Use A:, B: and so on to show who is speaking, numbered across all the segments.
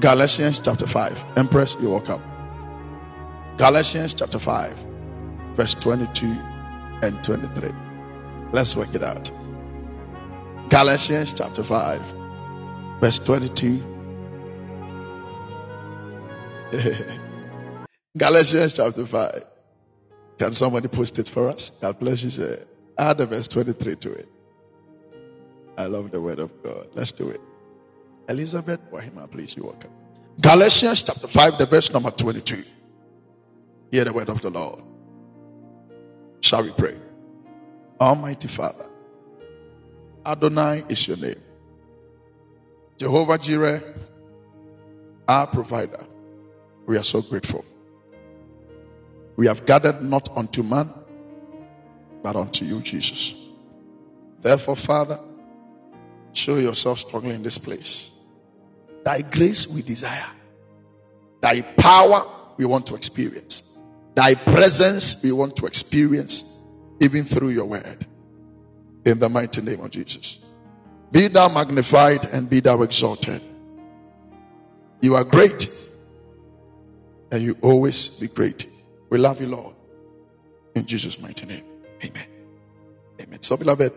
A: Galatians chapter 5. Empress, you're welcome. Galatians chapter 5, verse 22 and 23. Let's work it out. Galatians chapter 5, verse 22. Galatians chapter 5. Can somebody post it for us? God bless you, sir. Add the verse 23 to it. I love the word of God. Let's do it. Elizabeth Wahima, please, you welcome. Galatians chapter 5, the verse number 22. Hear the word of the Lord. Shall we pray? Almighty Father, Adonai is your name. Jehovah Jireh, our provider. We are so grateful. We have gathered not unto man, but unto you, Jesus. Therefore, Father, show yourself strongly in this place. Thy grace we desire, thy power we want to experience, thy presence we want to experience, even through your word. In the mighty name of Jesus. Be thou magnified and be thou exalted. You are great and you always be great. We love you, Lord. In Jesus' mighty name. Amen. Amen. So, beloved,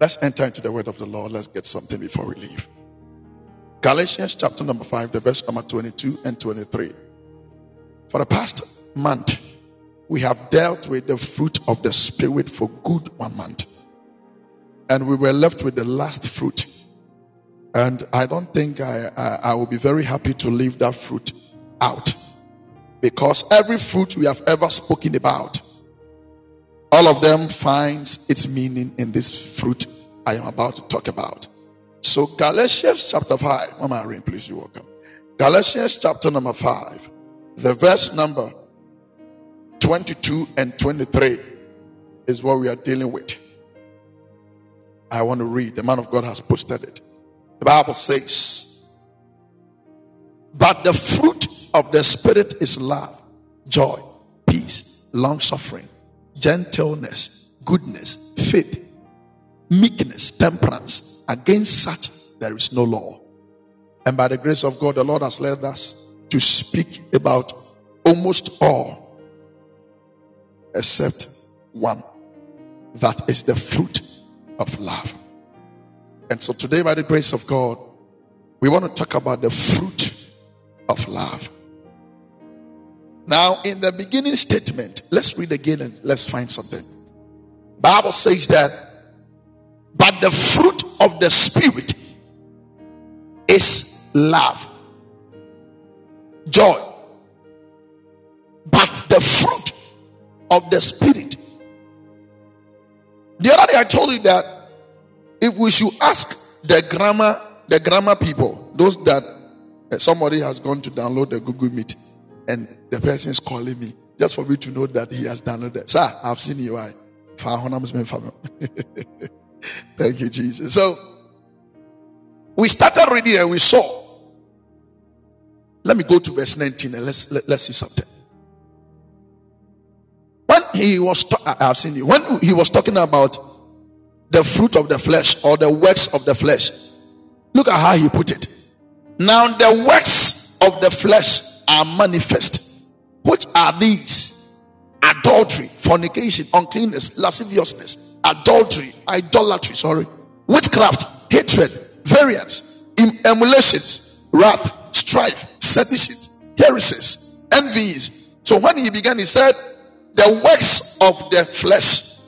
A: let's enter into the word of the Lord. Let's get something before we leave. Galatians chapter number 5, the verse number 22 and 23. For the past month, we have dealt with the fruit of the Spirit for good one month. And we were left with the last fruit. And I don't think I, I, I will be very happy to leave that fruit out. Because every fruit we have ever spoken about, all of them finds its meaning in this fruit I am about to talk about. So Galatians chapter 5, Mama Irene, please, you welcome. Galatians chapter number 5, the verse number 22 and 23 is what we are dealing with. I want to read. The man of God has posted it. The Bible says, But the fruit of the Spirit is love, joy, peace, long suffering, gentleness, goodness, faith, meekness, temperance. Against such there is no law. And by the grace of God, the Lord has led us to speak about almost all except one that is the fruit of love. And so today, by the grace of God, we want to talk about the fruit of love. Now, in the beginning statement, let's read again and let's find something. Bible says that, but the fruit of the spirit is love, joy. But the fruit of the spirit. The other day I told you that if we should ask the grammar, the grammar people, those that uh, somebody has gone to download the Google Meet and the person is calling me just for me to know that he has downloaded. Sir, I've seen you. I Thank you, Jesus. So we started reading and we saw. Let me go to verse 19 and let's let, us let us see something. When he was, ta- I've seen you. When he was talking about the fruit of the flesh or the works of the flesh, look at how he put it. Now the works of the flesh are manifest. Which are these? Adultery, fornication, uncleanness, lasciviousness, adultery, idolatry, sorry, witchcraft, hatred, variance, emulations, wrath, strife, seditions, heresies, envies. So when he began, he said, The works of the flesh.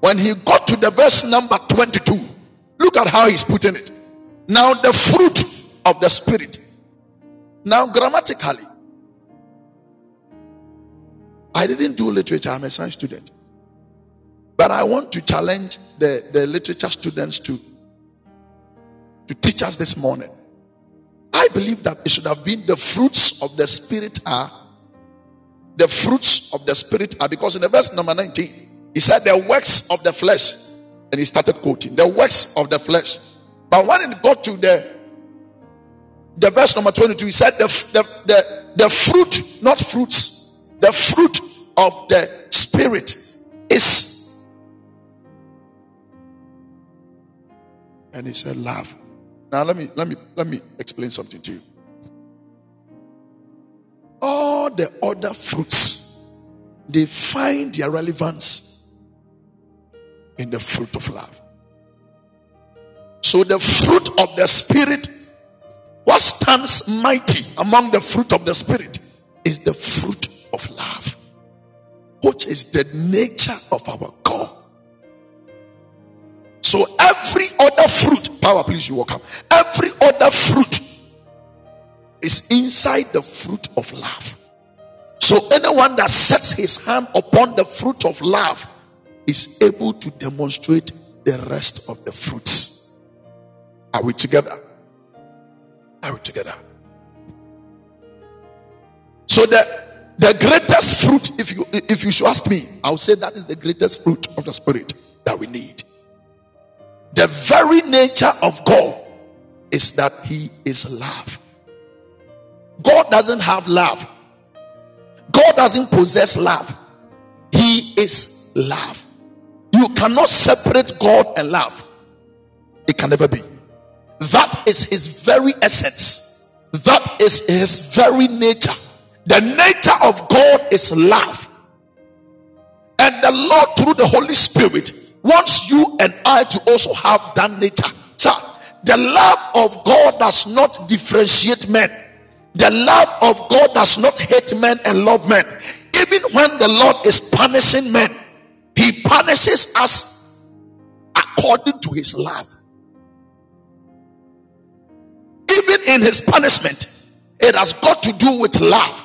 A: When he got to the verse number 22, look at how he's putting it. Now, the fruit of the spirit. Now, grammatically, I didn't do literature, I'm a science student. But I want to challenge the, the literature students to, to teach us this morning. I believe that it should have been the fruits of the Spirit are. The fruits of the Spirit are because in the verse number 19, he said, The works of the flesh. And he started quoting, The works of the flesh. But when it got to the the verse number 22, he said, The, the, the, the fruit, not fruits, the fruit of the Spirit is. And he said, Love, Now let me let me let me explain something to you. All the other fruits, they find their relevance in the fruit of love. So the fruit of the spirit, what stands mighty among the fruit of the spirit, is the fruit of love, which is the nature of our God. So every other fruit, power, please, you walk up. Every other fruit is inside the fruit of love. So anyone that sets his hand upon the fruit of love is able to demonstrate the rest of the fruits. Are we together? Are we together? So the the greatest fruit, if you if you should ask me, I'll say that is the greatest fruit of the spirit that we need. The very nature of God is that He is love. God doesn't have love, God doesn't possess love. He is love. You cannot separate God and love, it can never be. That is His very essence, that is His very nature. The nature of God is love. And the Lord, through the Holy Spirit, wants you and I to also have that nature. So, the love of God does not differentiate men. The love of God does not hate men and love men. Even when the Lord is punishing men, He punishes us according to His love. Even in His punishment, it has got to do with love.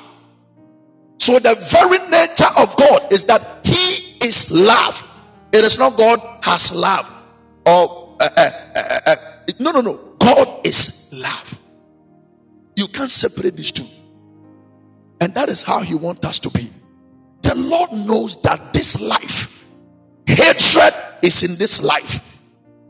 A: So, the very nature of God is that He is love. It is not God has love or uh, uh, uh, uh, no, no, no. God is love. You can't separate these two, and that is how He wants us to be. The Lord knows that this life, hatred is in this life.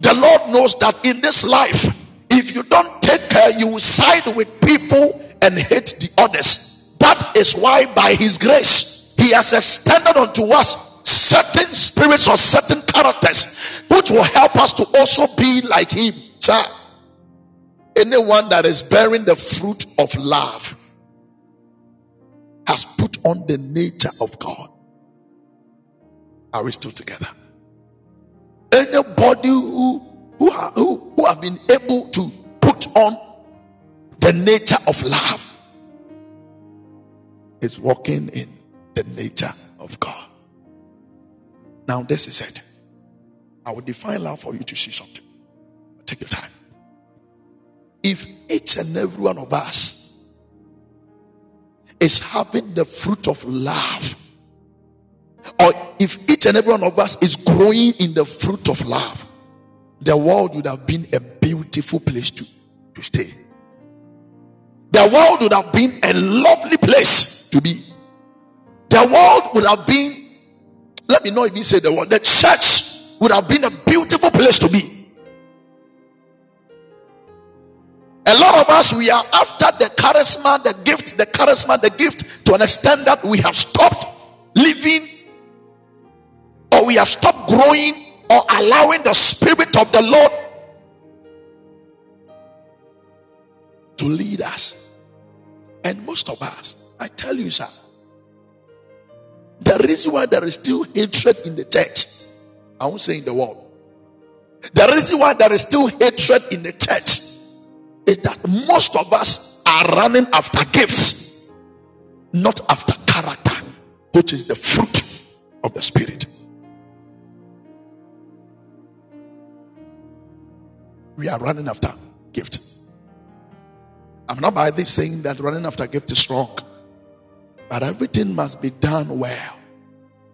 A: The Lord knows that in this life, if you don't take care, you will side with people and hate the others. That is why, by His grace, He has extended unto us certain spirits or certain characters which will help us to also be like him. Sir, anyone that is bearing the fruit of love has put on the nature of God. Are we still together? Anybody who who, who have been able to put on the nature of love is walking in the nature of God. Now, this is it. I will define love for you to see something. Take your time. If each and every one of us is having the fruit of love, or if each and every one of us is growing in the fruit of love, the world would have been a beautiful place to, to stay. The world would have been a lovely place to be. The world would have been let me not even say the word. The church would have been a beautiful place to be. A lot of us, we are after the charisma, the gift, the charisma, the gift to an extent that we have stopped living or we have stopped growing or allowing the Spirit of the Lord to lead us. And most of us, I tell you, sir, the reason why there is still hatred in the church, I won't say in the world. The reason why there is still hatred in the church is that most of us are running after gifts, not after character, which is the fruit of the Spirit. We are running after gift. I'm not by this saying that running after gift is wrong. But everything must be done well.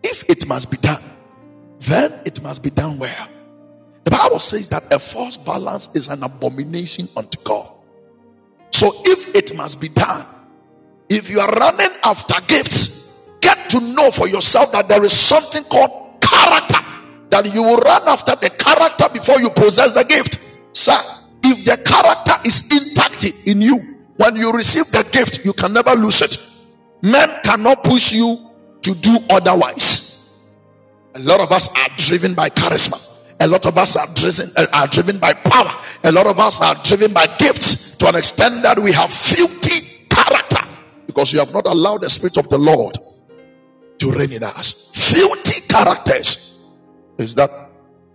A: If it must be done, then it must be done well. The Bible says that a false balance is an abomination unto God. So if it must be done, if you are running after gifts, get to know for yourself that there is something called character. That you will run after the character before you possess the gift. Sir, if the character is intact in you, when you receive the gift, you can never lose it. Men cannot push you to do otherwise. A lot of us are driven by charisma. A lot of us are driven, uh, are driven by power. A lot of us are driven by gifts to an extent that we have filthy character because we have not allowed the Spirit of the Lord to reign in us. Filthy characters is that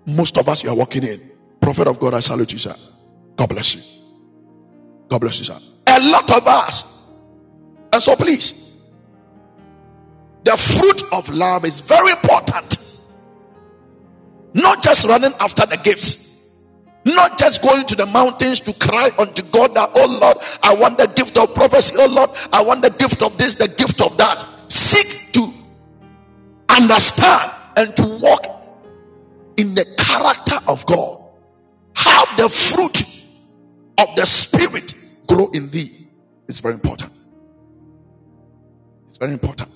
A: most of us you are walking in. Prophet of God, I salute you, sir. God bless you. God bless you, sir. A lot of us. And so please, the fruit of love is very important. Not just running after the gifts, not just going to the mountains to cry unto God that, oh Lord, I want the gift of prophecy, oh Lord, I want the gift of this, the gift of that. Seek to understand and to walk in the character of God. Have the fruit of the Spirit grow in thee. It's very important. It's very important.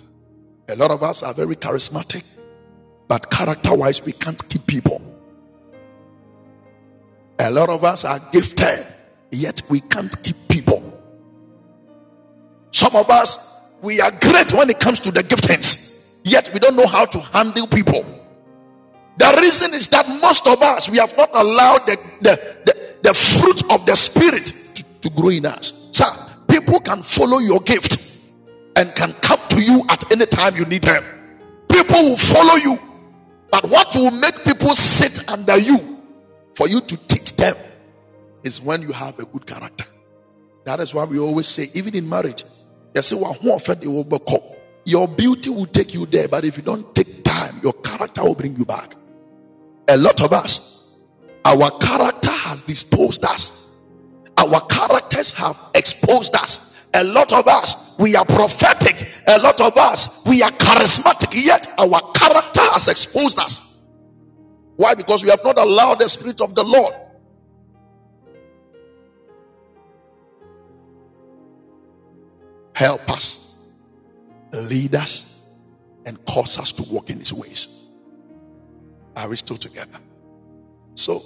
A: A lot of us are very charismatic, but character wise, we can't keep people. A lot of us are gifted, yet we can't keep people. Some of us, we are great when it comes to the giftings, yet we don't know how to handle people. The reason is that most of us, we have not allowed the, the, the, the fruit of the Spirit to, to grow in us. Sir, people can follow your gift and can come to you at any time you need them. People will follow you, but what will make people sit under you for you to teach them is when you have a good character. That is why we always say, even in marriage, you say, your beauty will take you there, but if you don't take time, your character will bring you back. A lot of us, our character has disposed us, our characters have exposed us. A lot of us, we are prophetic. A lot of us, we are charismatic, yet our character has exposed us. Why? Because we have not allowed the Spirit of the Lord help us, lead us, and cause us to walk in His ways. Are we still together? So,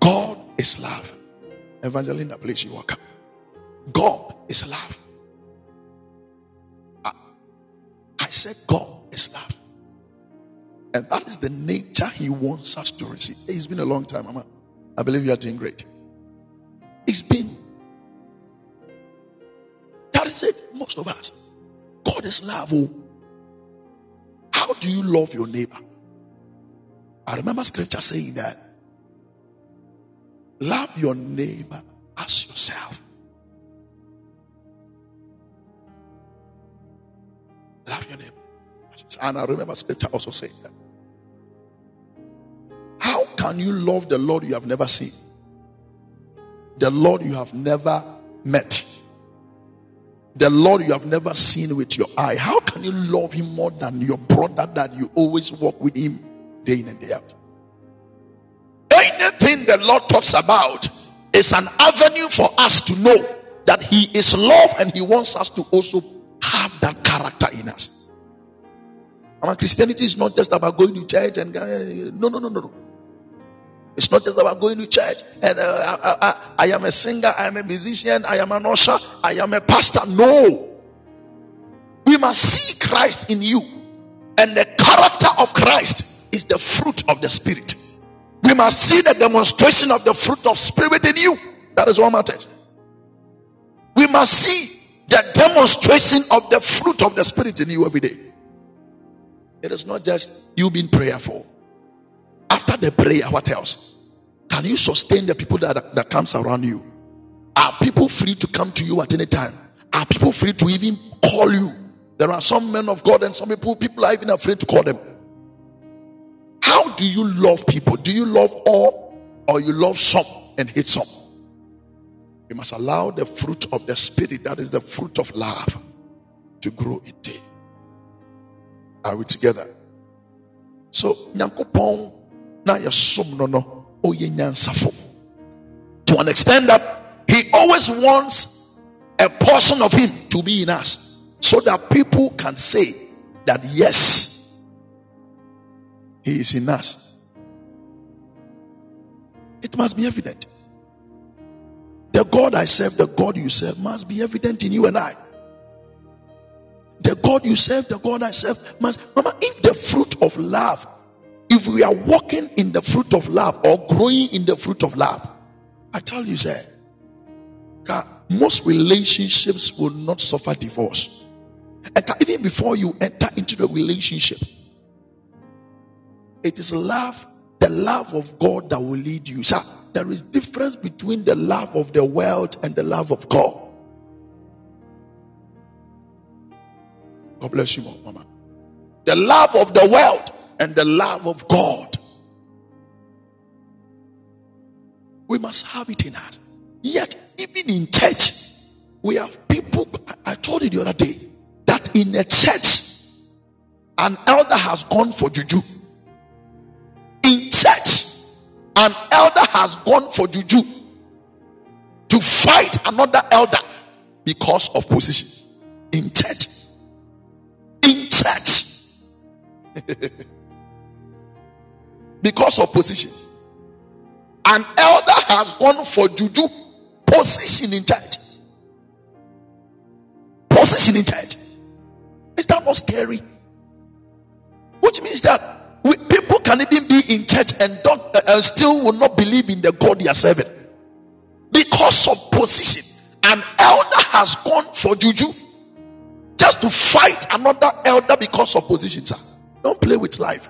A: God is love. Evangelina, please, you walk up. God is love. I, I said, God is love. And that is the nature He wants us to receive. It's been a long time, Mama. I believe you are doing great. It's been. That is it. Most of us. God is love. Oh. How do you love your neighbor? I remember scripture saying that love your neighbor And I remember scripture also saying that. How can you love the Lord you have never seen? The Lord you have never met? The Lord you have never seen with your eye. How can you love him more than your brother that you always walk with him day in and day out. Anything the Lord talks about is an avenue for us to know that He is love and He wants us to also have that character in us. Our Christianity is not just about going to church and no, no, no, no, no. It's not just about going to church and uh, I, I, I am a singer, I am a musician, I am an usher, I am a pastor. No, we must see Christ in you and the character of Christ is the fruit of the spirit. We must see the demonstration of the fruit of spirit in you. That is what matters. We must see the demonstration of the fruit of the spirit in you every day. It is not just you being prayerful. After the prayer, what else? Can you sustain the people that, that comes around you? Are people free to come to you at any time? Are people free to even call you? There are some men of God and some people, people are even afraid to call them. How do you love people? Do you love all or you love some and hate some? You must allow the fruit of the spirit, that is the fruit of love, to grow in thee. Are we together? So, Nyankopon na yasom no no oye nyansafo. To an extent that he always wants a portion of him to be in us so that people can say that yes he is in us. It must be evident. The God I serve, the God you serve, must be evident in you and I. The God you serve, the God I serve must. Mama, if the fruit of love, if we are walking in the fruit of love or growing in the fruit of love, I tell you, sir, that most relationships will not suffer divorce. And even before you enter into the relationship, it is love, the love of God that will lead you. Sir, there is difference between the love of the world and the love of God. God bless you, Mama. The love of the world and the love of God. We must have it in us. Yet, even in church, we have people. I told you the other day that in a church, an elder has gone for juju. In church, an elder has gone for juju to fight another elder because of position. In church. because of position. An elder has gone for juju position in church. Position in church. Is that not scary? Which means that we, people can even be in church and don't uh, uh, still will not believe in the God they are serving because of position. An elder has gone for juju just to fight another elder because of position. Sir. Don't play with life.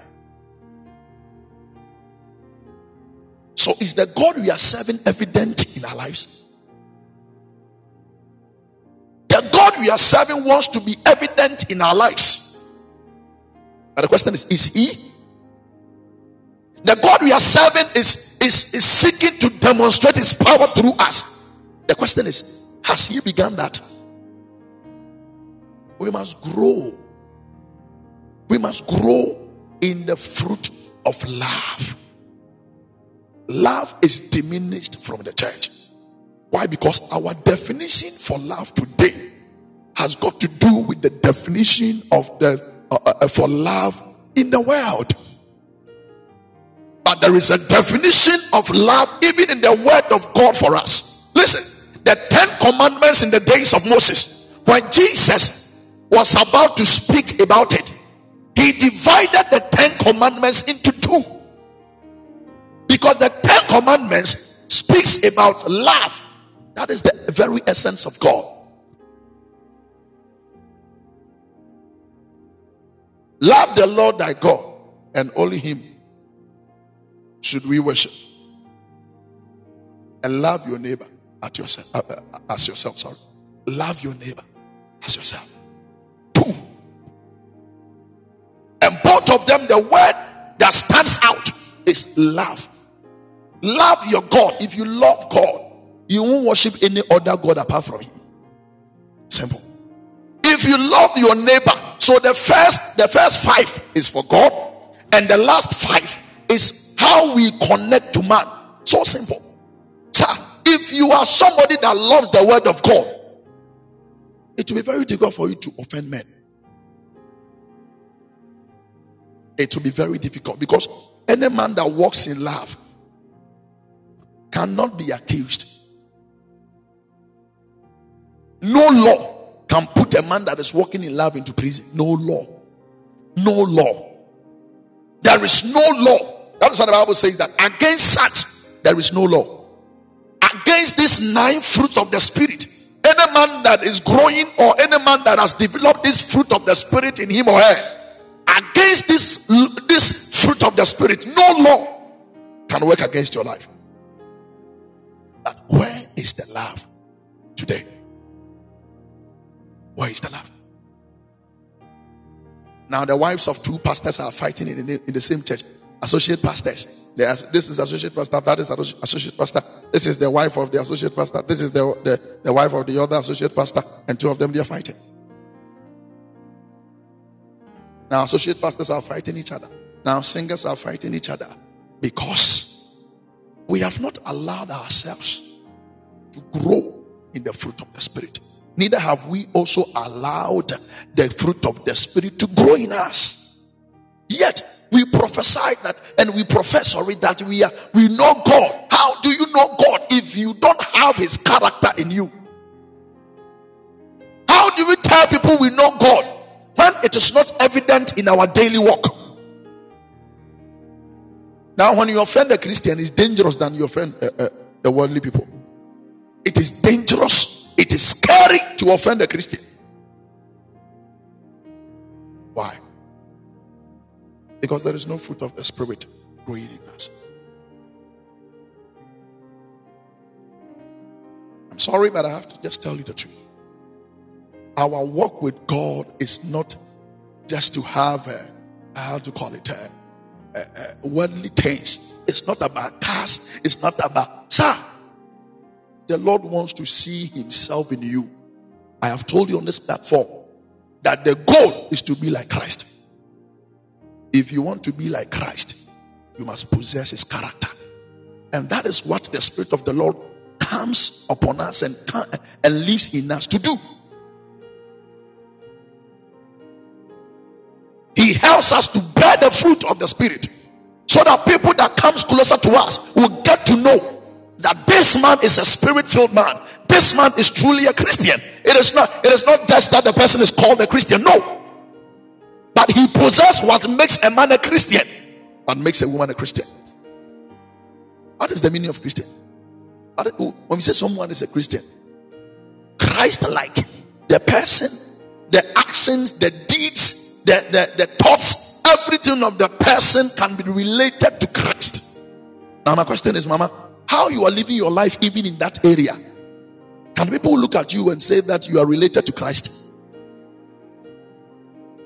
A: So, is the God we are serving evident in our lives? The God we are serving wants to be evident in our lives. But the question is Is He? The God we are serving is, is, is seeking to demonstrate His power through us. The question is Has He begun that? We must grow. We must grow in the fruit of love love is diminished from the church. Why? Because our definition for love today has got to do with the definition of the uh, uh, uh, for love in the world. But there is a definition of love even in the word of God for us. Listen, the 10 commandments in the days of Moses, when Jesus was about to speak about it, he divided the 10 commandments into two. Because the Ten Commandments speaks about love. That is the very essence of God. Love the Lord thy God, and only Him should we worship. And love your neighbor at yourself, uh, uh, as yourself. Sorry, love your neighbor as yourself. Two, and both of them, the word that stands out is love. Love your God. If you love God, you won't worship any other God apart from Him. Simple. If you love your neighbor, so the first the first five is for God, and the last five is how we connect to man. So simple. Sir, if you are somebody that loves the word of God, it will be very difficult for you to offend men. It will be very difficult because any man that walks in love cannot be accused. No law can put a man that is walking in love into prison. No law. No law. There is no law. That's what the Bible says that against such there is no law. Against these nine fruits of the spirit, any man that is growing or any man that has developed this fruit of the spirit in him or her, against this this fruit of the spirit, no law can work against your life. But where is the love today? Where is the love? Now, the wives of two pastors are fighting in the, in the same church. Associate pastors. This is associate pastor. That is associate pastor. This is the wife of the associate pastor. This is the, the, the wife of the other associate pastor. And two of them, they are fighting. Now, associate pastors are fighting each other. Now, singers are fighting each other because we have not allowed ourselves to grow in the fruit of the Spirit. Neither have we also allowed the fruit of the Spirit to grow in us. Yet we prophesy that and we profess sorry that we are we know God. How do you know God if you don't have his character in you? How do we tell people we know God when it is not evident in our daily walk? Now, when you offend a Christian, it's dangerous than you offend uh, uh, the worldly people. It is dangerous. It is scary to offend a Christian. Why? Because there is no fruit of the Spirit growing in us. I'm sorry, but I have to just tell you the truth. Our walk with God is not just to have a, how to call it, a, a, a worldly things. It's not about cars. It's not about, sir. The Lord wants to see Himself in you. I have told you on this platform that the goal is to be like Christ. If you want to be like Christ, you must possess His character. And that is what the Spirit of the Lord comes upon us and, and lives in us to do. Helps us to bear the fruit of the Spirit so that people that comes closer to us will get to know that this man is a spirit-filled man. This man is truly a Christian. It is not, it is not just that the person is called a Christian. No. But he possesses what makes a man a Christian and makes a woman a Christian. What is the meaning of Christian? When we say someone is a Christian, Christ like the person, the actions, the deeds, the, the, the thoughts, everything of the person can be related to Christ. Now, my question is, Mama, how you are living your life even in that area? Can people look at you and say that you are related to Christ?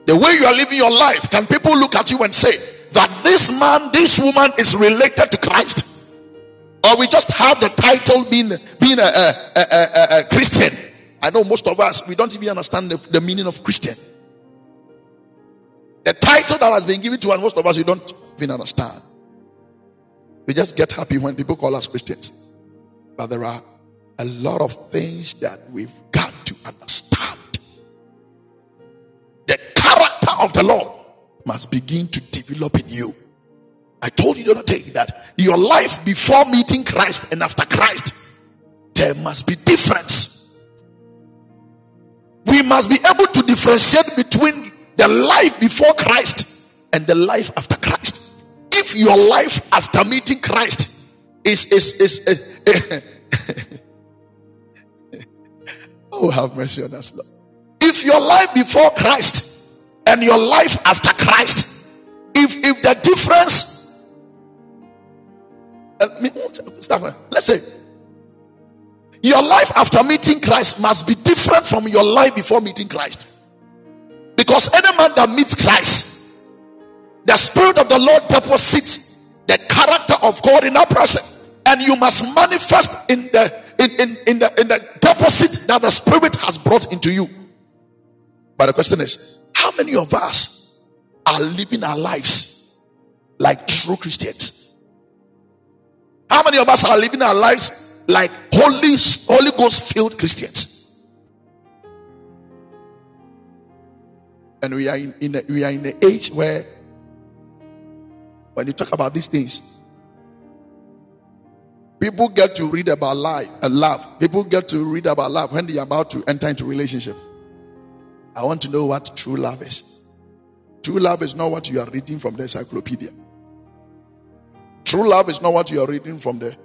A: The way you are living your life, can people look at you and say that this man, this woman is related to Christ? Or we just have the title being, being a, a, a, a Christian. I know most of us, we don't even understand the, the, meaning of Christian. Title that has been given to us, most of us, we don't even understand. We just get happy when people call us Christians. But there are a lot of things that we've got to understand. The character of the Lord must begin to develop in you. I told you the other day that your life before meeting Christ and after Christ, there must be difference. We must be able to differentiate between the life before Christ and the life after Christ. If your life after meeting Christ is is is, uh, oh have mercy on us, Lord. If your life before Christ and your life after Christ, if if the difference Let's say your life after meeting Christ must be different from your life before meeting Christ. Because any man that meets Christ, the Spirit of the Lord deposits the character of God in that person. And you must manifest in the in, in, in the in the deposit that the Spirit has brought into you. But the question is, how many of us are living our lives like true Christians? How many of us are living our lives like Holy, Holy Ghost filled Christians? And we are in, in a, we are in an age where when you talk about these things, people get to read about life and love. People get to read about love when they are about to enter into relationship. I want to know what true love is. True love is not what you are reading from the encyclopedia. True love is not what you are reading from the,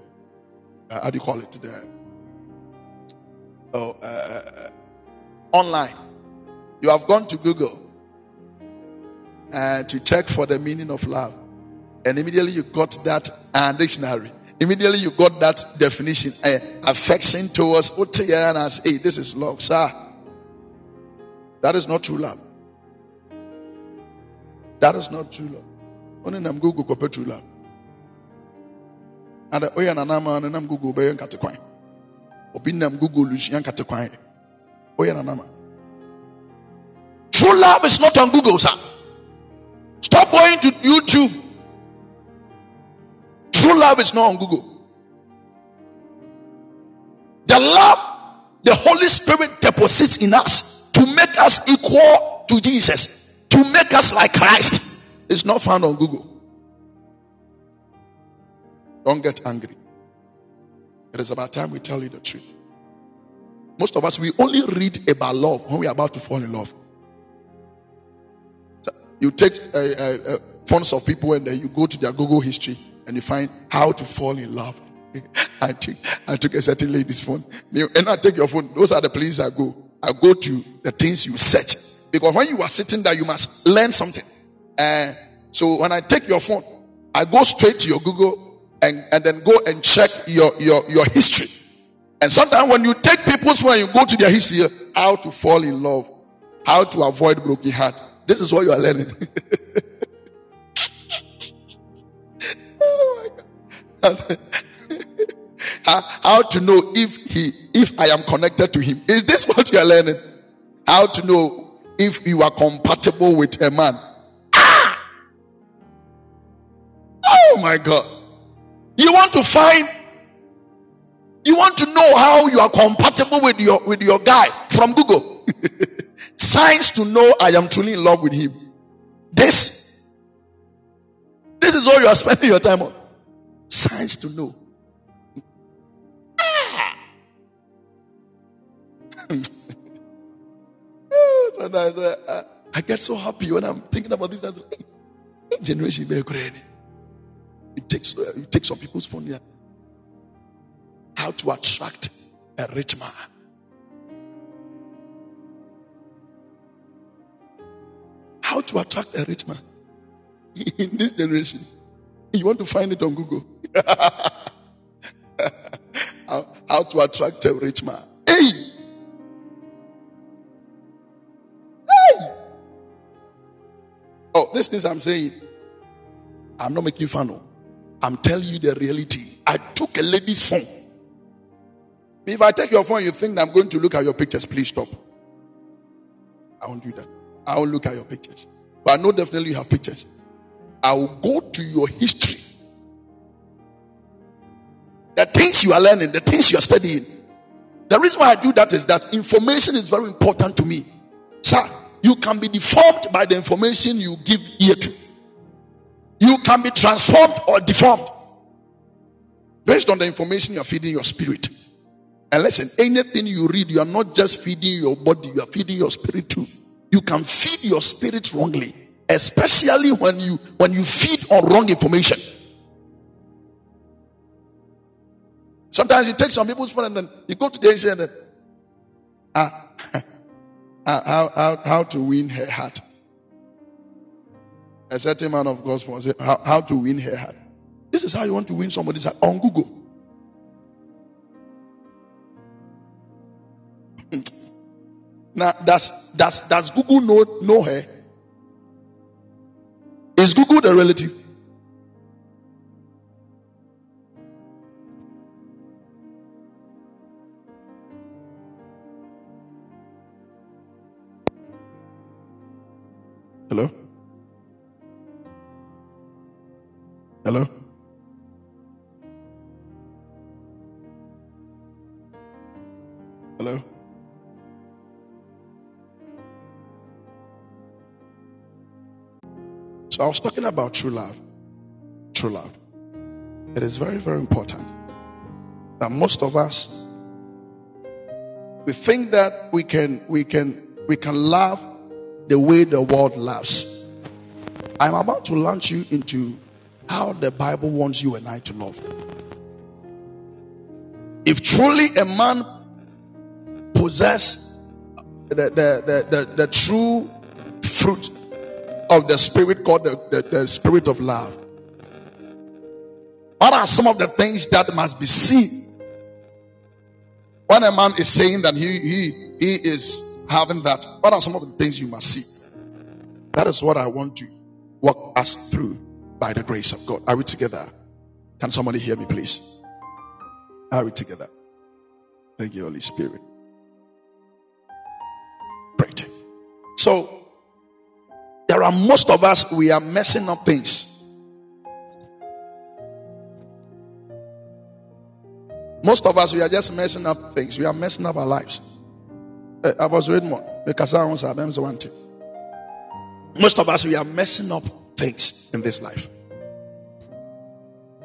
A: uh, how do you call it? The, oh, uh, uh, online. You have gone to Google uh, to check for the meaning of love. And immediately you got that uh, dictionary. Immediately you got that definition. Uh, affection towards as hey, this is love, sir. That is not true love. That is not true love. Only nam Google true love ada oyɛ nanama no nam google bɛyɛ nkate kwan obi nam google lusua nkate kwan oyɛ nanama true love is not on google sir stop going to youtube true love is not on google the love the holy spirit deposits in us to make us equal to jesus to make us like christ is not found on google don't get angry. It is about time we tell you the truth. Most of us, we only read about love when we are about to fall in love. You take uh, uh, uh, phones of people and then you go to their Google history and you find how to fall in love. I took I took a certain lady's phone. And I take your phone. Those are the places I go. I go to the things you search. Because when you are sitting there, you must learn something. Uh, so when I take your phone, I go straight to your Google and, and then go and check your, your, your history. And sometimes when you take people's phone and you go to their history, how to fall in love, how to avoid broken heart. This is what you are learning. oh my God. how, to know if he if I am connected to him. Is this what you are learning? How to know if you are compatible with a man. Ah! Oh my God. You want to find you want to know how you are compatible with your with your guy from Google. Signs to know I am truly in love with him. This this is all you are spending your time on. Signs to know. Sometimes I, I, I, get so happy when I'm thinking about this. As hey, generation. It takes uh, it takes some people's phone. How to attract a rich man. How to attract a rich man in this generation. You want to find it on Google. how, how to attract a rich man. Hey! Hey! Oh, this things I'm saying, I'm not making fun of. I'm telling you the reality. I took a lady's phone. If I take your phone, you think I'm going to look at your pictures, please stop. I won't do that. I will look at your pictures. But I know definitely you have pictures. I will go to your history. The things you are learning, the things you are studying. The reason why I do that is that information is very important to me. Sir, you can be deformed by the information you give ear to. You can be transformed or deformed based on the information you are feeding your spirit. And listen, anything you read, you are not just feeding your body, you are feeding your spirit too. You can feed your spirit wrongly, especially when you when you feed on wrong information. Sometimes you take some people's phone and then you go to them and say, ah, how, how, how to win her heart. A certain man of God's phone say, how, how to win her heart. This is how you want to win somebody's heart on Google. Now, does, does, does Google know, know her? Is Google the relative? I was talking about true love. True love. It is very, very important that most of us we think that we can we can we can love the way the world loves. I'm about to launch you into how the Bible wants you and I to love. If truly a man possess the, the, the, the, the true fruit of the spirit called the, the, the spirit of love, what are some of the things that must be seen when a man is saying that he he he is having that, what are some of the things you must see? That is what I want to walk us through by the grace of God. Are we together? Can somebody hear me, please? Are we together? Thank you, Holy Spirit. Great. So, there are most of us, we are messing up things. Most of us, we are just messing up things. We are messing up our lives. Eh, I was reading more. Because I was one thing. Most of us, we are messing up things in this life.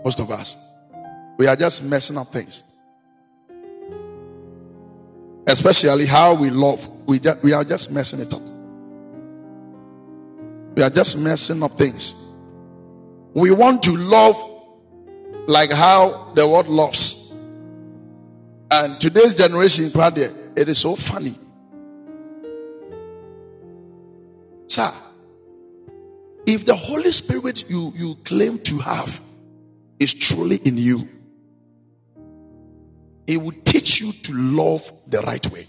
A: Most of us, we are just messing up things. Especially how we love. We, just, we are just messing it up. We are just messing up things. We want to love like how the world loves. And today's generation, it is so funny. Sir, if the Holy Spirit you, you claim to have is truly in you, it will teach you to love the right way.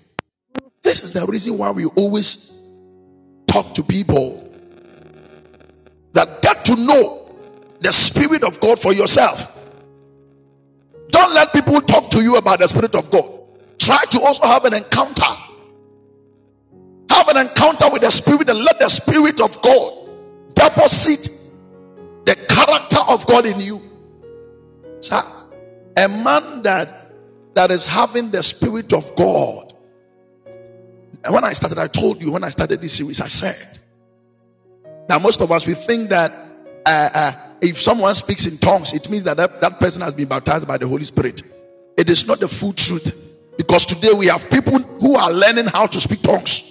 A: This is the reason why we always talk to people that get to know the Spirit of God for yourself. Don't let people talk to you about the Spirit of God. Try to also have an encounter. Have an encounter with the Spirit and let the Spirit of God deposit the character of God in you. Sir, a man that that is having the Spirit of God. And when I started, I told you when I started this series, I said that most of us we think that uh, uh, if someone speaks in tongues, it means that, that that person has been baptized by the Holy Spirit. It is not the full truth because today we have people who are learning how to speak tongues.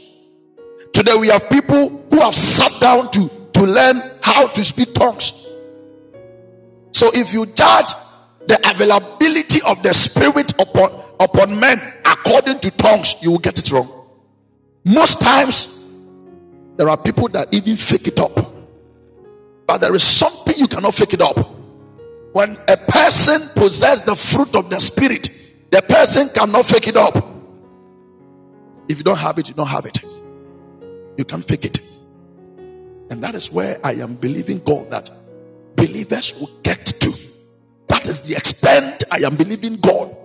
A: Today we have people who have sat down to, to learn how to speak tongues. So if you judge the availability of the spirit upon, upon men according to tongues, you will get it wrong. Most times, there are people that even fake it up. But there is something you cannot fake it up. When a person possesses the fruit of the spirit, the person cannot fake it up. If you don't have it, you don't have it. You can't fake it. And that is where I am believing God that believers will get to. That is the extent I am believing God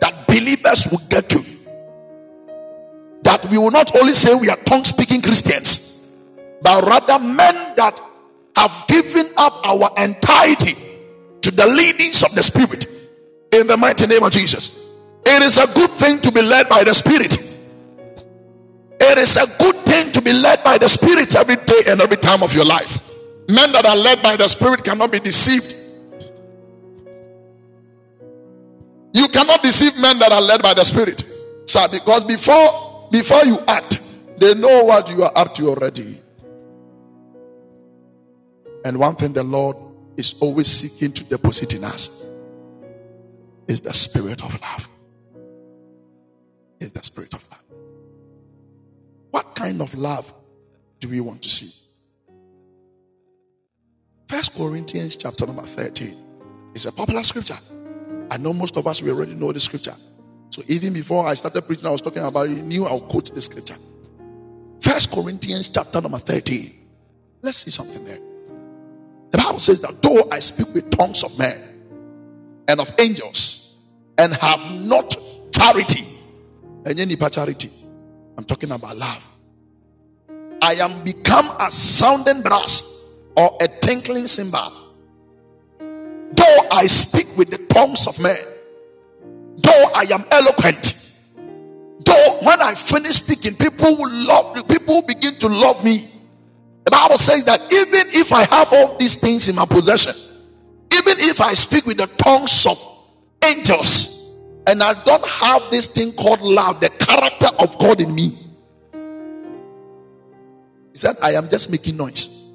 A: that believers will get to. We will not only say we are tongue speaking Christians, but rather men that have given up our entirety to the leadings of the Spirit in the mighty name of Jesus. It is a good thing to be led by the Spirit. It is a good thing to be led by the Spirit every day and every time of your life. Men that are led by the Spirit cannot be deceived. You cannot deceive men that are led by the Spirit, sir, because before before you act, they know what you are up to already. And one thing the Lord is always seeking to deposit in us is the spirit of love. Is the spirit of love. What kind of love do we want to see? First Corinthians chapter number 13 is a popular scripture. I know most of us we already know the scripture. So even before I started preaching, I was talking about it, knew I'll quote the scripture. First Corinthians chapter number 13. Let's see something there. The Bible says that though I speak with tongues of men and of angels and have not charity, and any charity, I'm talking about love. I am become a sounding brass or a tinkling cymbal. Though I speak with the tongues of men, though I am eloquent, though when I finish speaking, people will love me, people begin to love me the Bible says that even if I have all these things in my possession, even if I speak with the tongues of angels, and I don't have this thing called love, the character of God in me, he said, I am just making noise.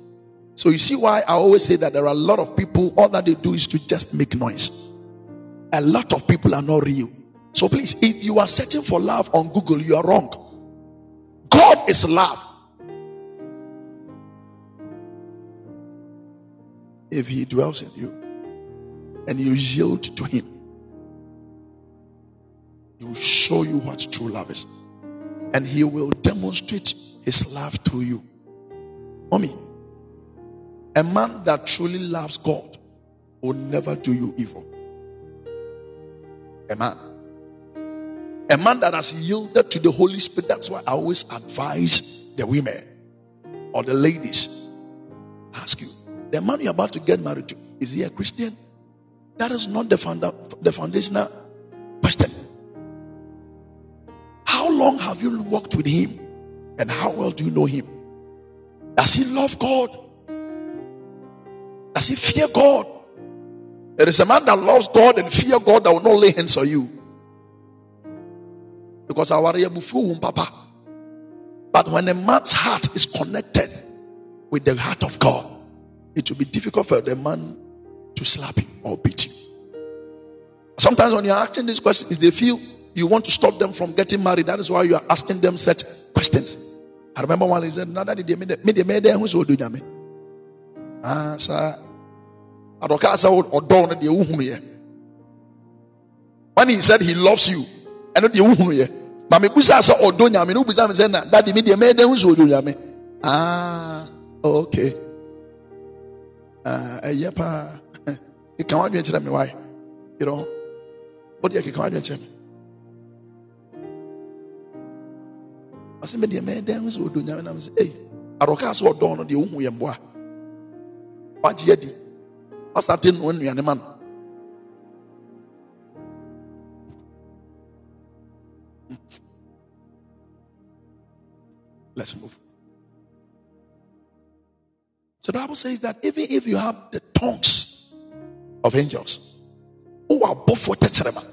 A: So you see why I always say that there are a lot of people, all that they do is to just make noise. A lot of people are not real. So please, if you are searching for love on Google, you are wrong. God is love. if he dwells in you and you yield to him, he will show you what true love is. And he will demonstrate his love through you. Mommy, a man that truly loves God will never do you evil. A man. A man that has yielded to the Holy Spirit. That's why I always advise the women or the ladies ask you, the man you're about to get married to, is he a Christian? That is not the, funda- the foundational question. How long have you walked with him? And how well do you know him? Does he love God? Does he fear God? There is a man that loves God and fear God that will not lay hands on you. Because our papa. But when a man's heart is connected with the heart of God, it will be difficult for the man to slap him or beat you. Sometimes when you're asking these questions, they feel you want to stop them from getting married. That is why you are asking them such questions. I remember one he said, "No, that they made me made who's do me." Ah, sir. Care. So or down the uhunu When he said he loves you, the uhunu ye. But me kusa sa odo nyame. No kusa me say na that they made them who's do me. Ah, okay. Ah, yeah, pa. You can't want to tell me why. You know. Can't want to tell me? ɔsɛ mɛ deɛ mɛyɛ dɛn sɛ ɔdɔ nyame nam sɛ ei adɔka sɛ ɔdɔn no deɛ wohu yɛ mboa wagye adi ɔsate noa nnuane ma man? Let's move. So the Bible says that even if you have the tongues of angels, who are both for Tetrema,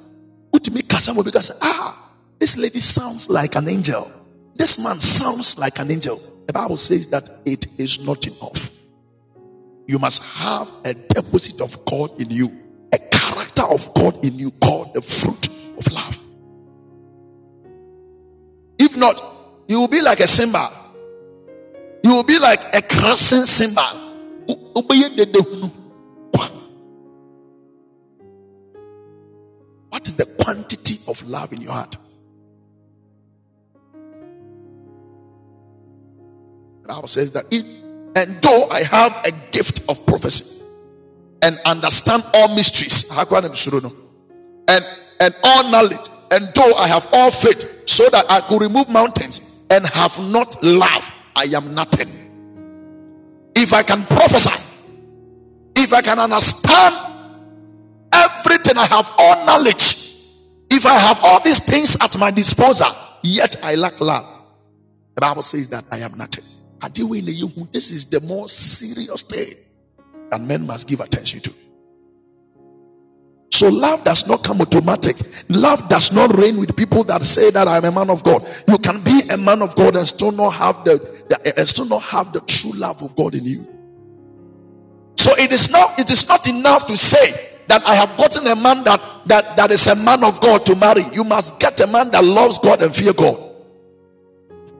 A: to make Kasamo because ah, this lady sounds like an angel. This man sounds like an angel. The Bible says that it is not enough. You must have a deposit of God in you, a character of God in you called the fruit of love. If not, you will be like a cymbal. You will be like a crossing cymbal. What is the quantity of love in your heart? The Bible says that it, and though I have a gift of prophecy and understand all mysteries, and and all knowledge, and though I have all faith, so that I could remove mountains and have not love, I am nothing. If I can prophesy, if I can understand everything, I have all knowledge. If I have all these things at my disposal, yet I lack love. The Bible says that I am nothing. This is the most serious thing that men must give attention to. So love does not come automatic. Love does not reign with people that say that I'm a man of God. You can be a man of God and still not have the, the and still not have the true love of God in you. So it is not it is not enough to say that I have gotten a man that that that is a man of God to marry. You must get a man that loves God and fear God.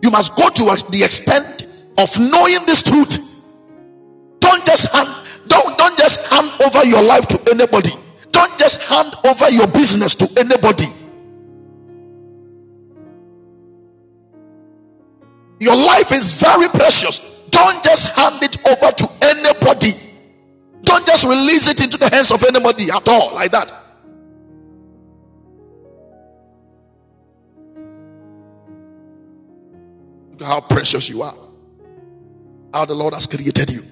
A: You must go to the extent of knowing this truth. Don't just hand, don't, don't just hand over your life to anybody. Don't just hand over your business to anybody. Your life is very precious. Don't just hand it over to anybody. Don't just release it into the hands of anybody at all, like that. Look how precious you are how the Lord has created you.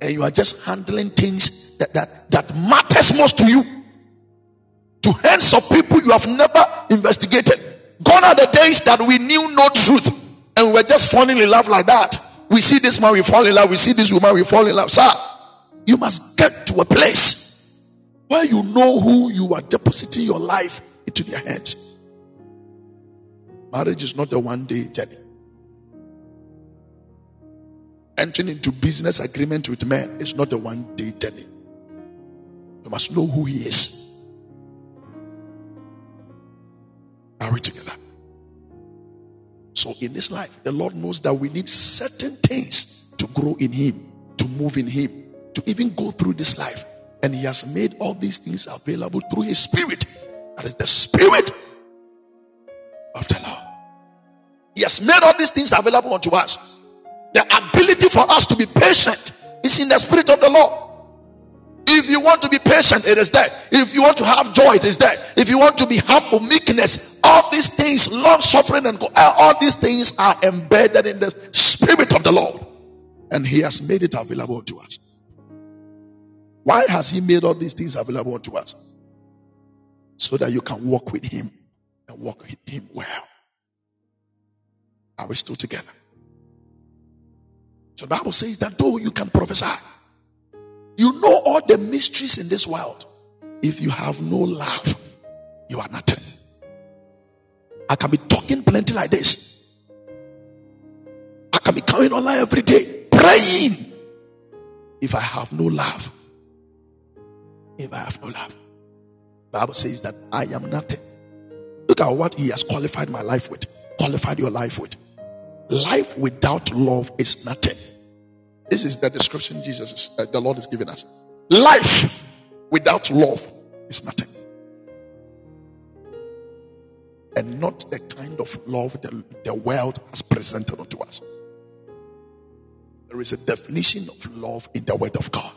A: And you are just handling things that, that, that matters most to you. To hands of people you have never investigated. Gone are the days that we knew no truth and we were just falling in love like that. We see this man, we fall in love. We see this woman, we fall in love. Sir, you must get to a place where you know who you are depositing your life into their hands. Marriage is not a one day journey entering into business agreement with men is not a one day journey. You must know who he is. Are we together? So, in this life, the Lord knows that we need certain things to grow in Him, to move in Him, to even go through this life. And He has made all these things available through His Spirit. That is the Spirit of the Lord. He has made all these things available unto us. The ability for us to be patient is in the spirit of the Lord. If you want to be patient, it is there. If you want to have joy, it is there. If you want to be humble, meekness, all these things, long suffering, and uh, all these things are embedded in the spirit of the Lord. And He has made it available to us. Why has He made all these things available to us? So that you can walk with Him and walk with Him well. Are we still together? So the Bible says that though you can prophesy, you know all the mysteries in this world. If you have no love, you are nothing. I can be talking plenty like this. I can be coming online every day praying. If I have no love, if I have no love. Bible says that I am nothing. Look at what he has qualified my life with, qualified your life with. Life without love is nothing. This is the description Jesus, is, uh, the Lord is giving us. Life without love is nothing. And not the kind of love the, the world has presented unto us. There is a definition of love in the Word of God.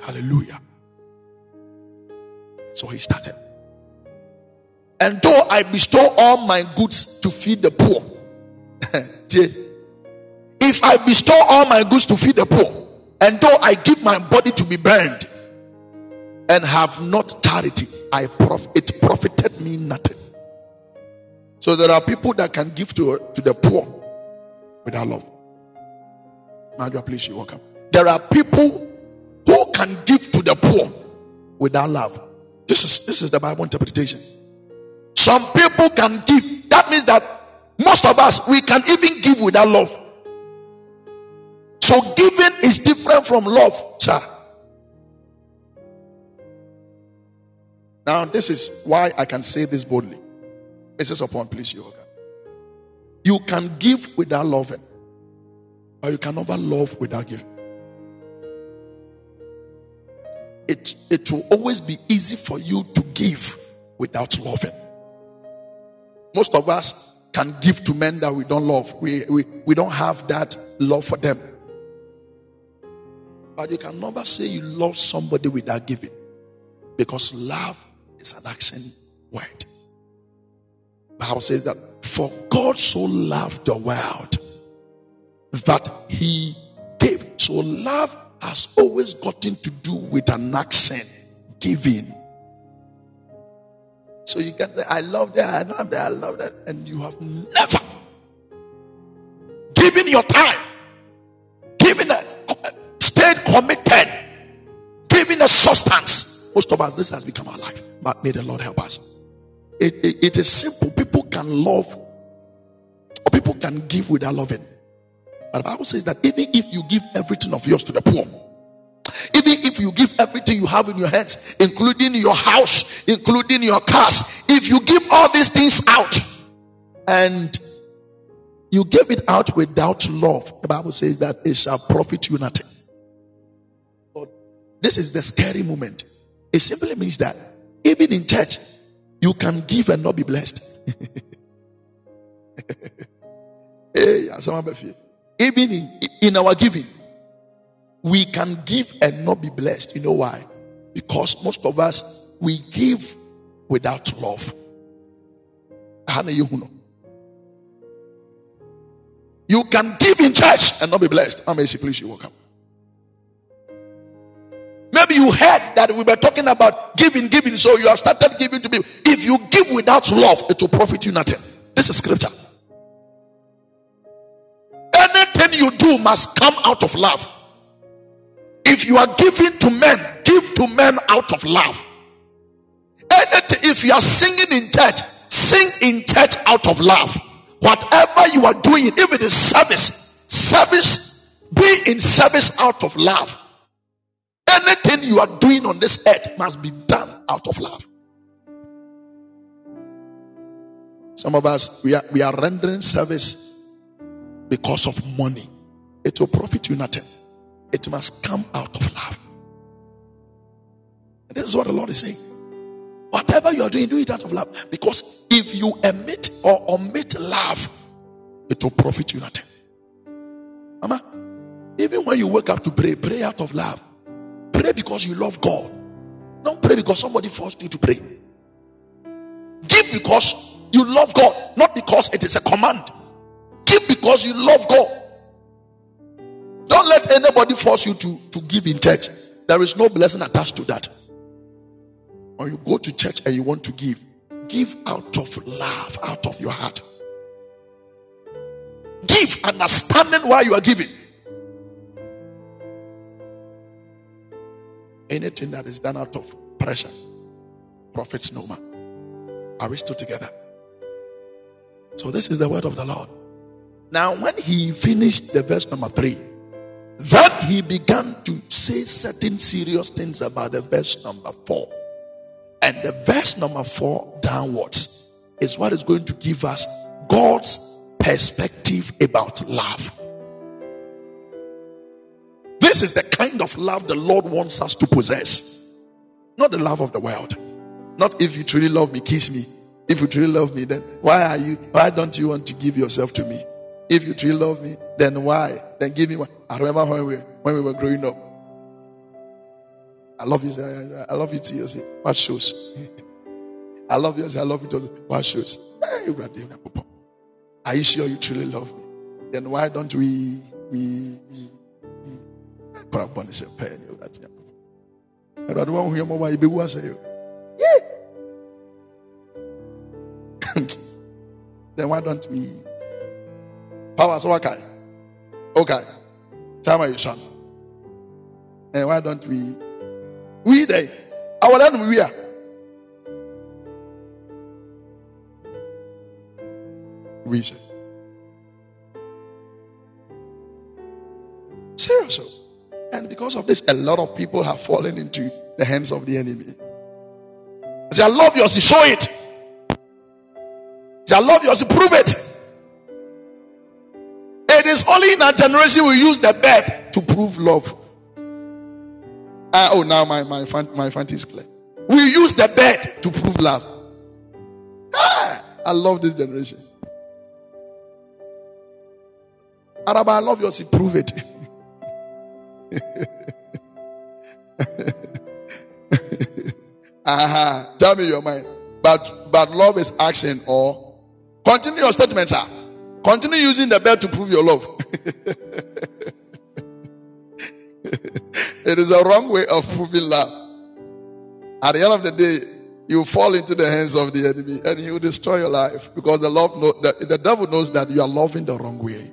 A: Hallelujah. So he started. And though I bestow all my goods to feed the poor, if I bestow all my goods to feed the poor, and though I give my body to be burned, and have not charity, I prof- it profited me nothing. So there are people that can give to, to the poor without love. Madra, please, you welcome. There are people who can give to the poor without love. This is this is the Bible interpretation. Some people can give. That means that most of us we can even give without love. So giving is different from love, sir. Now, this is why I can say this boldly. Mrs. Upon, please, you You can give without loving, but you can never love without giving. It, it will always be easy for you to give without loving. Most of us can give to men that we don't love. We, we, we don't have that love for them. But you can never say you love somebody without giving. Because love is an action word. Bible says that for God so loved the world that he gave. So love has always gotten to do with an action giving. So you can say, I love that, I love that, I love that, and you have never given your time, given a stayed committed, given a substance. Most of us, this has become our life. But may the Lord help us. It, it, it is simple. People can love, or people can give without loving. But the Bible says that even if you give everything of yours to the poor, even if you give everything you have in your hands, including your house, including your cars, if you give all these things out and you give it out without love, the Bible says that it shall profit you nothing. But this is the scary moment. It simply means that even in church, you can give and not be blessed. even in, in our giving, we can give and not be blessed. You know why? Because most of us we give without love. You can give in church and not be blessed. How please you welcome? Maybe you heard that we were talking about giving, giving, so you have started giving to people. If you give without love, it will profit you nothing. This is scripture. Anything you do must come out of love. If you are giving to men, give to men out of love. Anything, if you are singing in church, sing in church out of love. Whatever you are doing, if it is service, service, be in service out of love. Anything you are doing on this earth must be done out of love. Some of us, we are, we are rendering service because of money. It will profit you nothing. It must come out of love. And this is what the Lord is saying. Whatever you are doing, do it out of love. Because if you emit or omit love, it will profit you nothing. Mama, even when you wake up to pray, pray out of love. Pray because you love God. Don't pray because somebody forced you to pray. Give because you love God, not because it is a command. Give because you love God. Don't let anybody force you to, to give in church. There is no blessing attached to that. When you go to church and you want to give, give out of love, out of your heart. Give understanding why you are giving. Anything that is done out of pressure profits no man. Are we still together? So, this is the word of the Lord. Now, when he finished the verse number three, Then he began to say certain serious things about the verse number four. And the verse number four downwards is what is going to give us God's perspective about love. This is the kind of love the Lord wants us to possess, not the love of the world. Not if you truly love me, kiss me. If you truly love me, then why are you? Why don't you want to give yourself to me? If you truly love me, then why? Then give me one. I remember when we when we were growing up. I love you. I love you too. Say, what shows? I love you. I love you too. What shows? Are you sure you truly love me? Then why don't we we we you then why don't we? Power so okay. Okay. Tell my son. And why don't we? We they. Our land we are. We. Seriously. Oh. And because of this, a lot of people have fallen into the hands of the enemy. Say, I love yours, show it. Say, I love yours, prove it. Is only in our generation we use the bed to prove love. Uh, oh, now my my fan, my fancy is clear. We use the bed to prove love. Ah, I love this generation. Araba, I love yours. Prove it. uh-huh. Tell me your mind. But but love is action or continue your statement, sir. Continue using the bed to prove your love. it is a wrong way of proving love. At the end of the day, you fall into the hands of the enemy and he will destroy your life because the love know, the, the devil knows that you are loving the wrong way.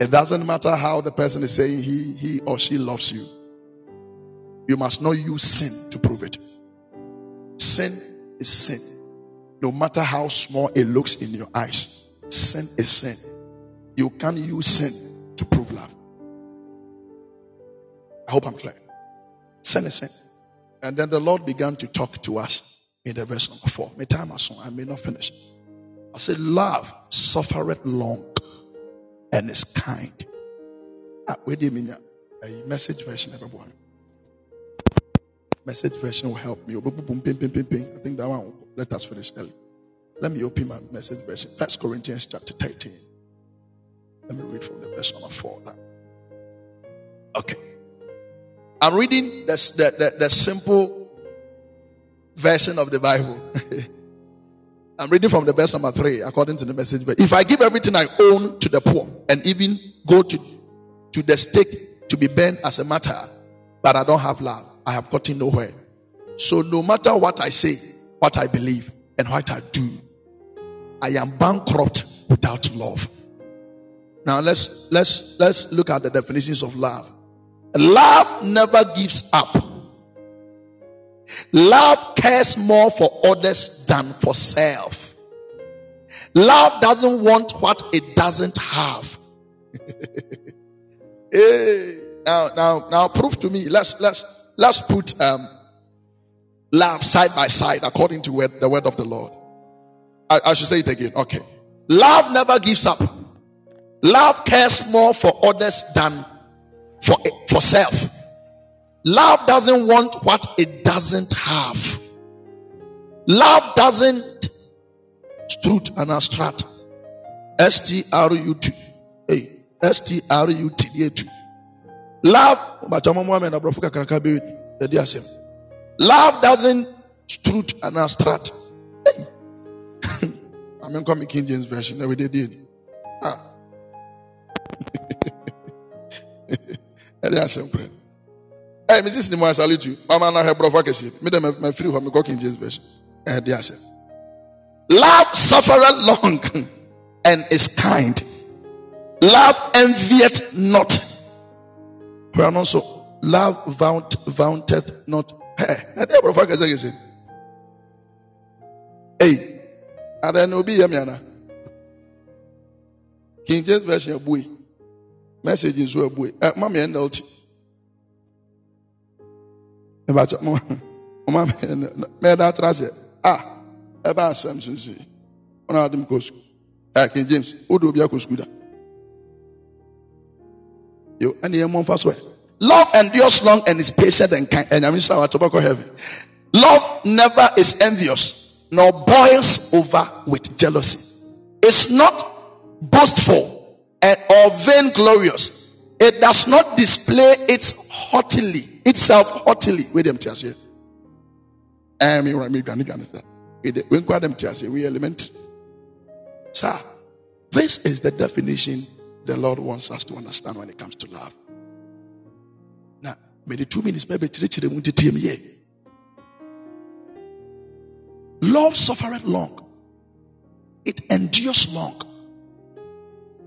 A: It doesn't matter how the person is saying he, he or she loves you. You must not use sin to prove it. Sin is sin. No matter how small it looks in your eyes, sin is sin. You can't use sin to prove love. I hope I'm clear. Sin is sin. And then the Lord began to talk to us in the verse number four. May time I song. I may not finish. I said, Love suffereth long and is kind. Ah, do you mean? A message version, everyone. Message version will help me. I think that one. Let us finish early. Let me open my message version. First Corinthians chapter 13. Let me read from the verse number 4. Okay. I'm reading the, the, the, the simple version of the Bible. I'm reading from the verse number three, according to the message. But if I give everything I own to the poor and even go to, to the stake to be burned as a matter, but I don't have love, I have gotten nowhere. So no matter what I say, what I believe, and what I do, I am bankrupt without love. Now let's let's let's look at the definitions of love. Love never gives up. Love cares more for others than for self. Love doesn't want what it doesn't have. hey, now, now, now, prove to me. Let's let's let's put um, love side by side according to word, the word of the Lord. I, I should say it again. Okay, love never gives up. Love cares more for others than for for self. Love doesn't want what it doesn't have. Love doesn't strut and astrat. S T R U T. Hey, S T R U T. Love, love doesn't strut and astrat. Hey. I'm in coming King James Version. Every day did. Ah. Ẹ̀dí àṣẹ Hey, Mrs. Nimo, I salute you. Mama, na her brother, me them my free home, go King James version. Eh, dear sir. Love suffereth long and is kind. Love envieth not. Where also love vaunt vaunteth not. Hey, brother, kese. Hey, and then obi yamiana. King James version boy. message nso abue. Ɛ mama yɛ nlt ɛbàtɔ mama mama mɛ ɛda atra sɛ a ɛbɛ asɛm sunsun yi. Ɔna adi mu kɔ sukuu. Ɛ king james o de obi akɔ sukuu da. Yo yɛ mɔ nfa so ɛ. Love endures long and is patient and kind. Ɛnyame sɛ awa tɔbɔ kɔ heaven. Love never is envious nor boils over with jealousy it's not boastful and or vainglorious. It does not display its haughtily, itself haughtily. Wait them tears. I eh, mean, granny. We call them tears We. Sir, this is the definition the Lord wants us to understand when it comes to love. Now, may the two minutes maybe three children want to me. Love suffereth long. It endures long.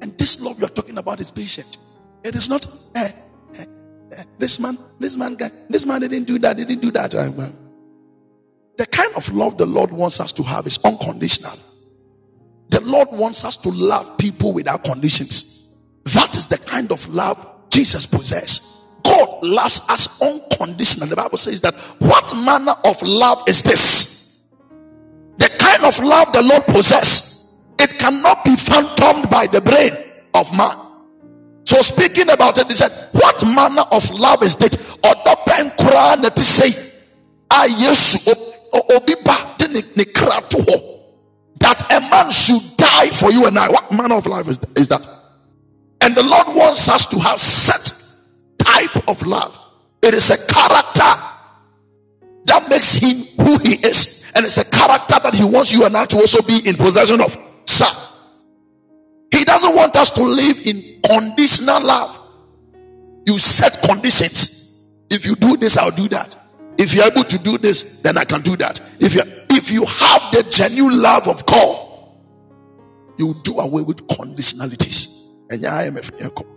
A: And this love you're talking about is patient. It is not, eh, eh, eh, this man, this man, guy, this man didn't do that, didn't do that. The kind of love the Lord wants us to have is unconditional. The Lord wants us to love people without conditions. That is the kind of love Jesus possessed. God loves us unconditional. The Bible says that what manner of love is this? The kind of love the Lord possesses it cannot be phantomed by the brain of man. So speaking about it, he said, What manner of love is this? Ah, that a man should die for you and I. What manner of life is, is that? And the Lord wants us to have set type of love. It is a character that makes him who he is. And it's a character that he wants you and I to also be in possession of. Sir, He doesn't want us to live in conditional love. You set conditions. If you do this, I'll do that. If you're able to do this, then I can do that. If you if you have the genuine love of God, you do away with conditionalities. And yeah, I am afraid of God.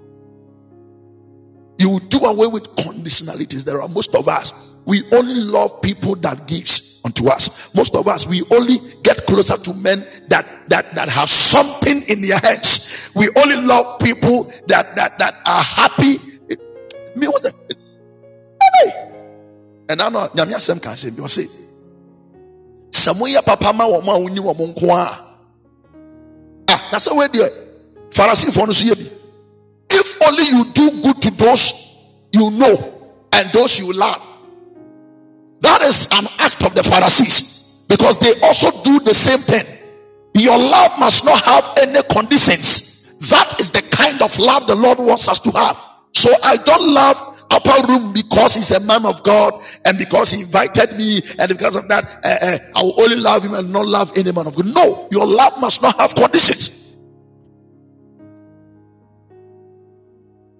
A: you do away with conditionalities. There are most of us. We only love people that gives unto us. Most of us, we only get closer to men that that that have something in their heads. We only love people that that that are happy. Me? Hey. And I know nyame asem ka say me say samoya papa ma wo ma woni wo nko a ah na say we dey pharisee for if only you do good to those you know and those you love that is an act of the Pharisees because they also do the same thing. Your love must not have any conditions. That is the kind of love the Lord wants us to have. So I don't love upper room because he's a man of God and because he invited me and because of that uh, uh, I will only love him and not love any man of God. No, your love must not have conditions.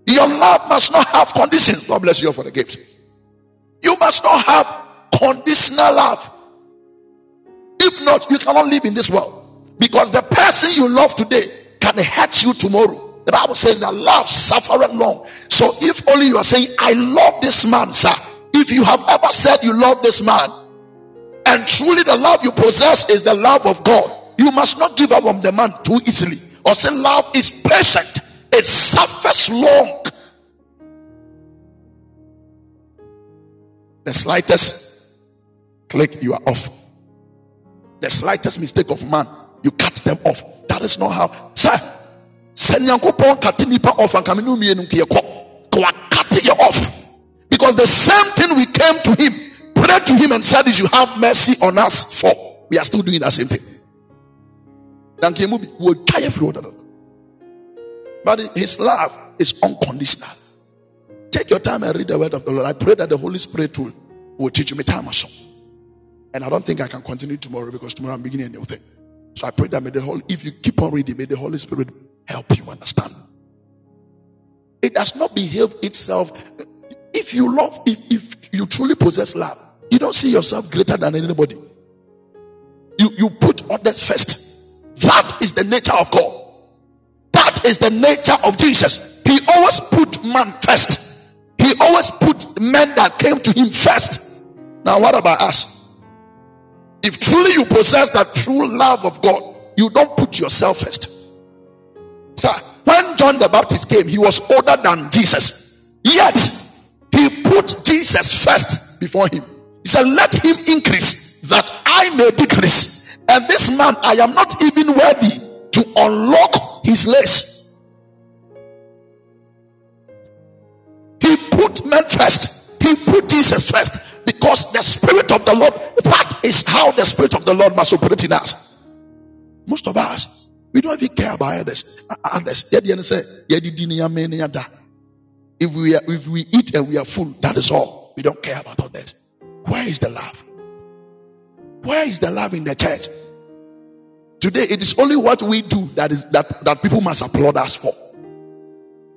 A: Your love must not have conditions. God bless you for the gift. You must not have conditional love. If not, you cannot live in this world because the person you love today can hurt you tomorrow. The Bible says that love suffereth long. So if only you are saying, I love this man, sir. If you have ever said you love this man, and truly the love you possess is the love of God, you must not give up on the man too easily. Or say, love is patient, it suffers long. The slightest click, you are off. The slightest mistake of man, you cut them off. That is not how. Sir, send Yankopon cut nipa off and come in cut you off. Because the same thing we came to him, prayed to him and said, is You have mercy on us for. We are still doing the same thing. Thank you, movie. We'll tie But his love is unconditional. Take your time and read the word of the Lord. I pray that the Holy Spirit will, will teach you And I don't think I can continue tomorrow because tomorrow I'm beginning a new thing. So I pray that may the Holy, if you keep on reading, may the Holy Spirit help you understand. It does not behave itself. If you love, if, if you truly possess love, you don't see yourself greater than anybody. You, you put others first. That is the nature of God. That is the nature of Jesus. He always put man first. He always put men that came to him first. Now, what about us? If truly you possess that true love of God, you don't put yourself first. Sir, when John the Baptist came, he was older than Jesus. Yet, he put Jesus first before him. He said, Let him increase that I may decrease. And this man, I am not even worthy to unlock his lace. He put men first, he put Jesus first because the Spirit of the Lord, is how the Spirit of the Lord must operate in us. Most of us, we don't even care about others. Others, if we are, if we eat and we are full, that is all. We don't care about others. Where is the love? Where is the love in the church? Today, it is only what we do that is that, that people must applaud us for.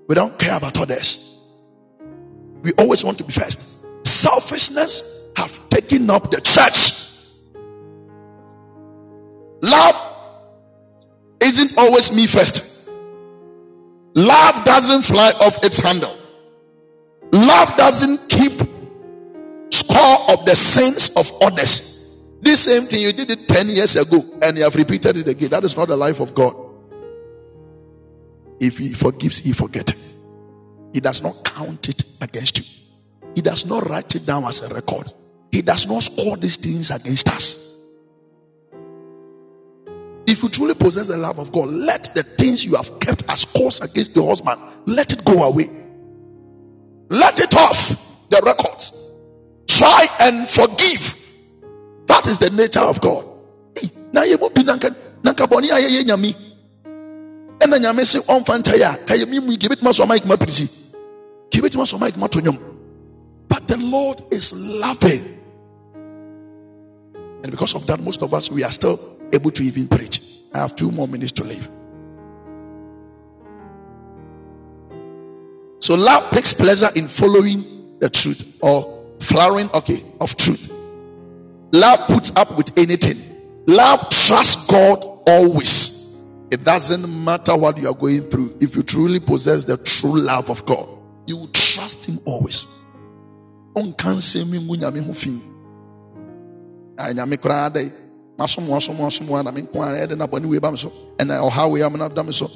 A: We don't care about others. We always want to be first. Selfishness have taken up the church. Love isn't always me first. Love doesn't fly off its handle. Love doesn't keep score of the sins of others. This same thing you did it 10 years ago and you have repeated it again. That is not the life of God. If he forgives, he forgets. He does not count it against you. He does not write it down as a record. He does not score these things against us. If you truly possess the love of God, let the things you have kept as cause against the husband, let it go away. Let it off the records. Try and forgive that is the nature of God. Na ye mo bi nanka nanka bɔne a yɛyɛ nyame ɛna nyame se ɔmfa ntae a ka yɛ mimu ke bɛtumi asɔ mic ma pirisi nnwom but the lord is loving and because of that most of us we are still able to even preach i have two more minutes to live so love takes pleasure in following the truth or flowering okay of truth Love puts up with anything. Love trusts God always. It doesn't matter what you are going through. If you truly possess the true love of God, you will trust Him always. Say me munyame ho fi. Anyame kra dai. Masom wasom wasom na me kwa ede na we so. And how we am na dam so.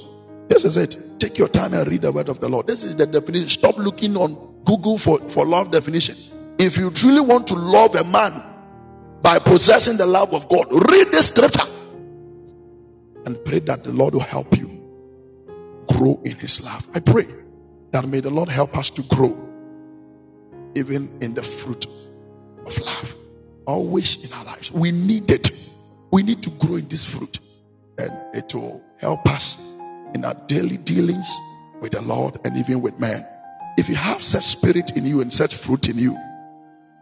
A: This is it. Take your time and read the word of the Lord. This is the definition. Stop looking on Google for, for love definition. If you truly want to love a man, by possessing the love of God. Read this scripture and pray that the Lord will help you grow in His love. I pray that may the Lord help us to grow even in the fruit of love. Always in our lives. We need it. We need to grow in this fruit, and it will help us in our daily dealings with the Lord and even with men. If you have such spirit in you and such fruit in you,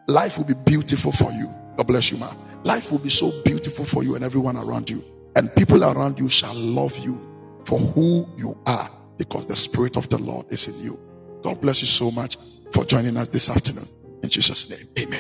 A: life will be beautiful for you. God bless you, man. Life will be so beautiful for you and everyone around you. And people around you shall love you for who you are because the Spirit of the Lord is in you. God bless you so much for joining us this afternoon. In Jesus' name, amen.